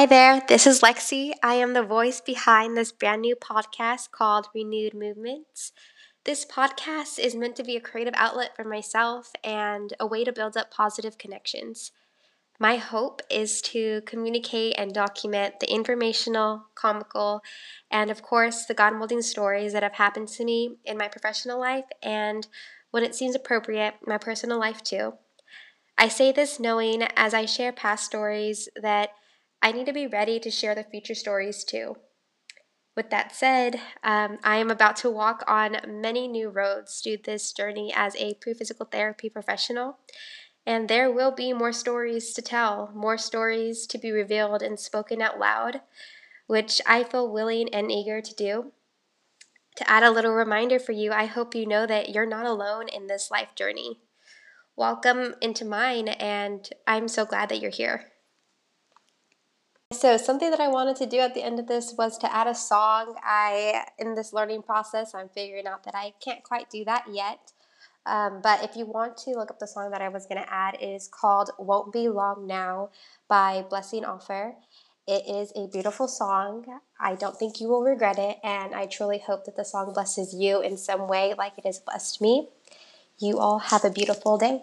Hi there, this is Lexie. I am the voice behind this brand new podcast called Renewed Movements. This podcast is meant to be a creative outlet for myself and a way to build up positive connections. My hope is to communicate and document the informational, comical, and of course, the God molding stories that have happened to me in my professional life and, when it seems appropriate, my personal life too. I say this knowing as I share past stories that I need to be ready to share the future stories too. With that said, um, I am about to walk on many new roads through this journey as a pre physical therapy professional. And there will be more stories to tell, more stories to be revealed and spoken out loud, which I feel willing and eager to do. To add a little reminder for you, I hope you know that you're not alone in this life journey. Welcome into mine, and I'm so glad that you're here. So something that I wanted to do at the end of this was to add a song. I in this learning process, I'm figuring out that I can't quite do that yet. Um, but if you want to look up the song that I was going to add, it is called "Won't Be Long Now" by Blessing Offor. It is a beautiful song. I don't think you will regret it, and I truly hope that the song blesses you in some way, like it has blessed me. You all have a beautiful day.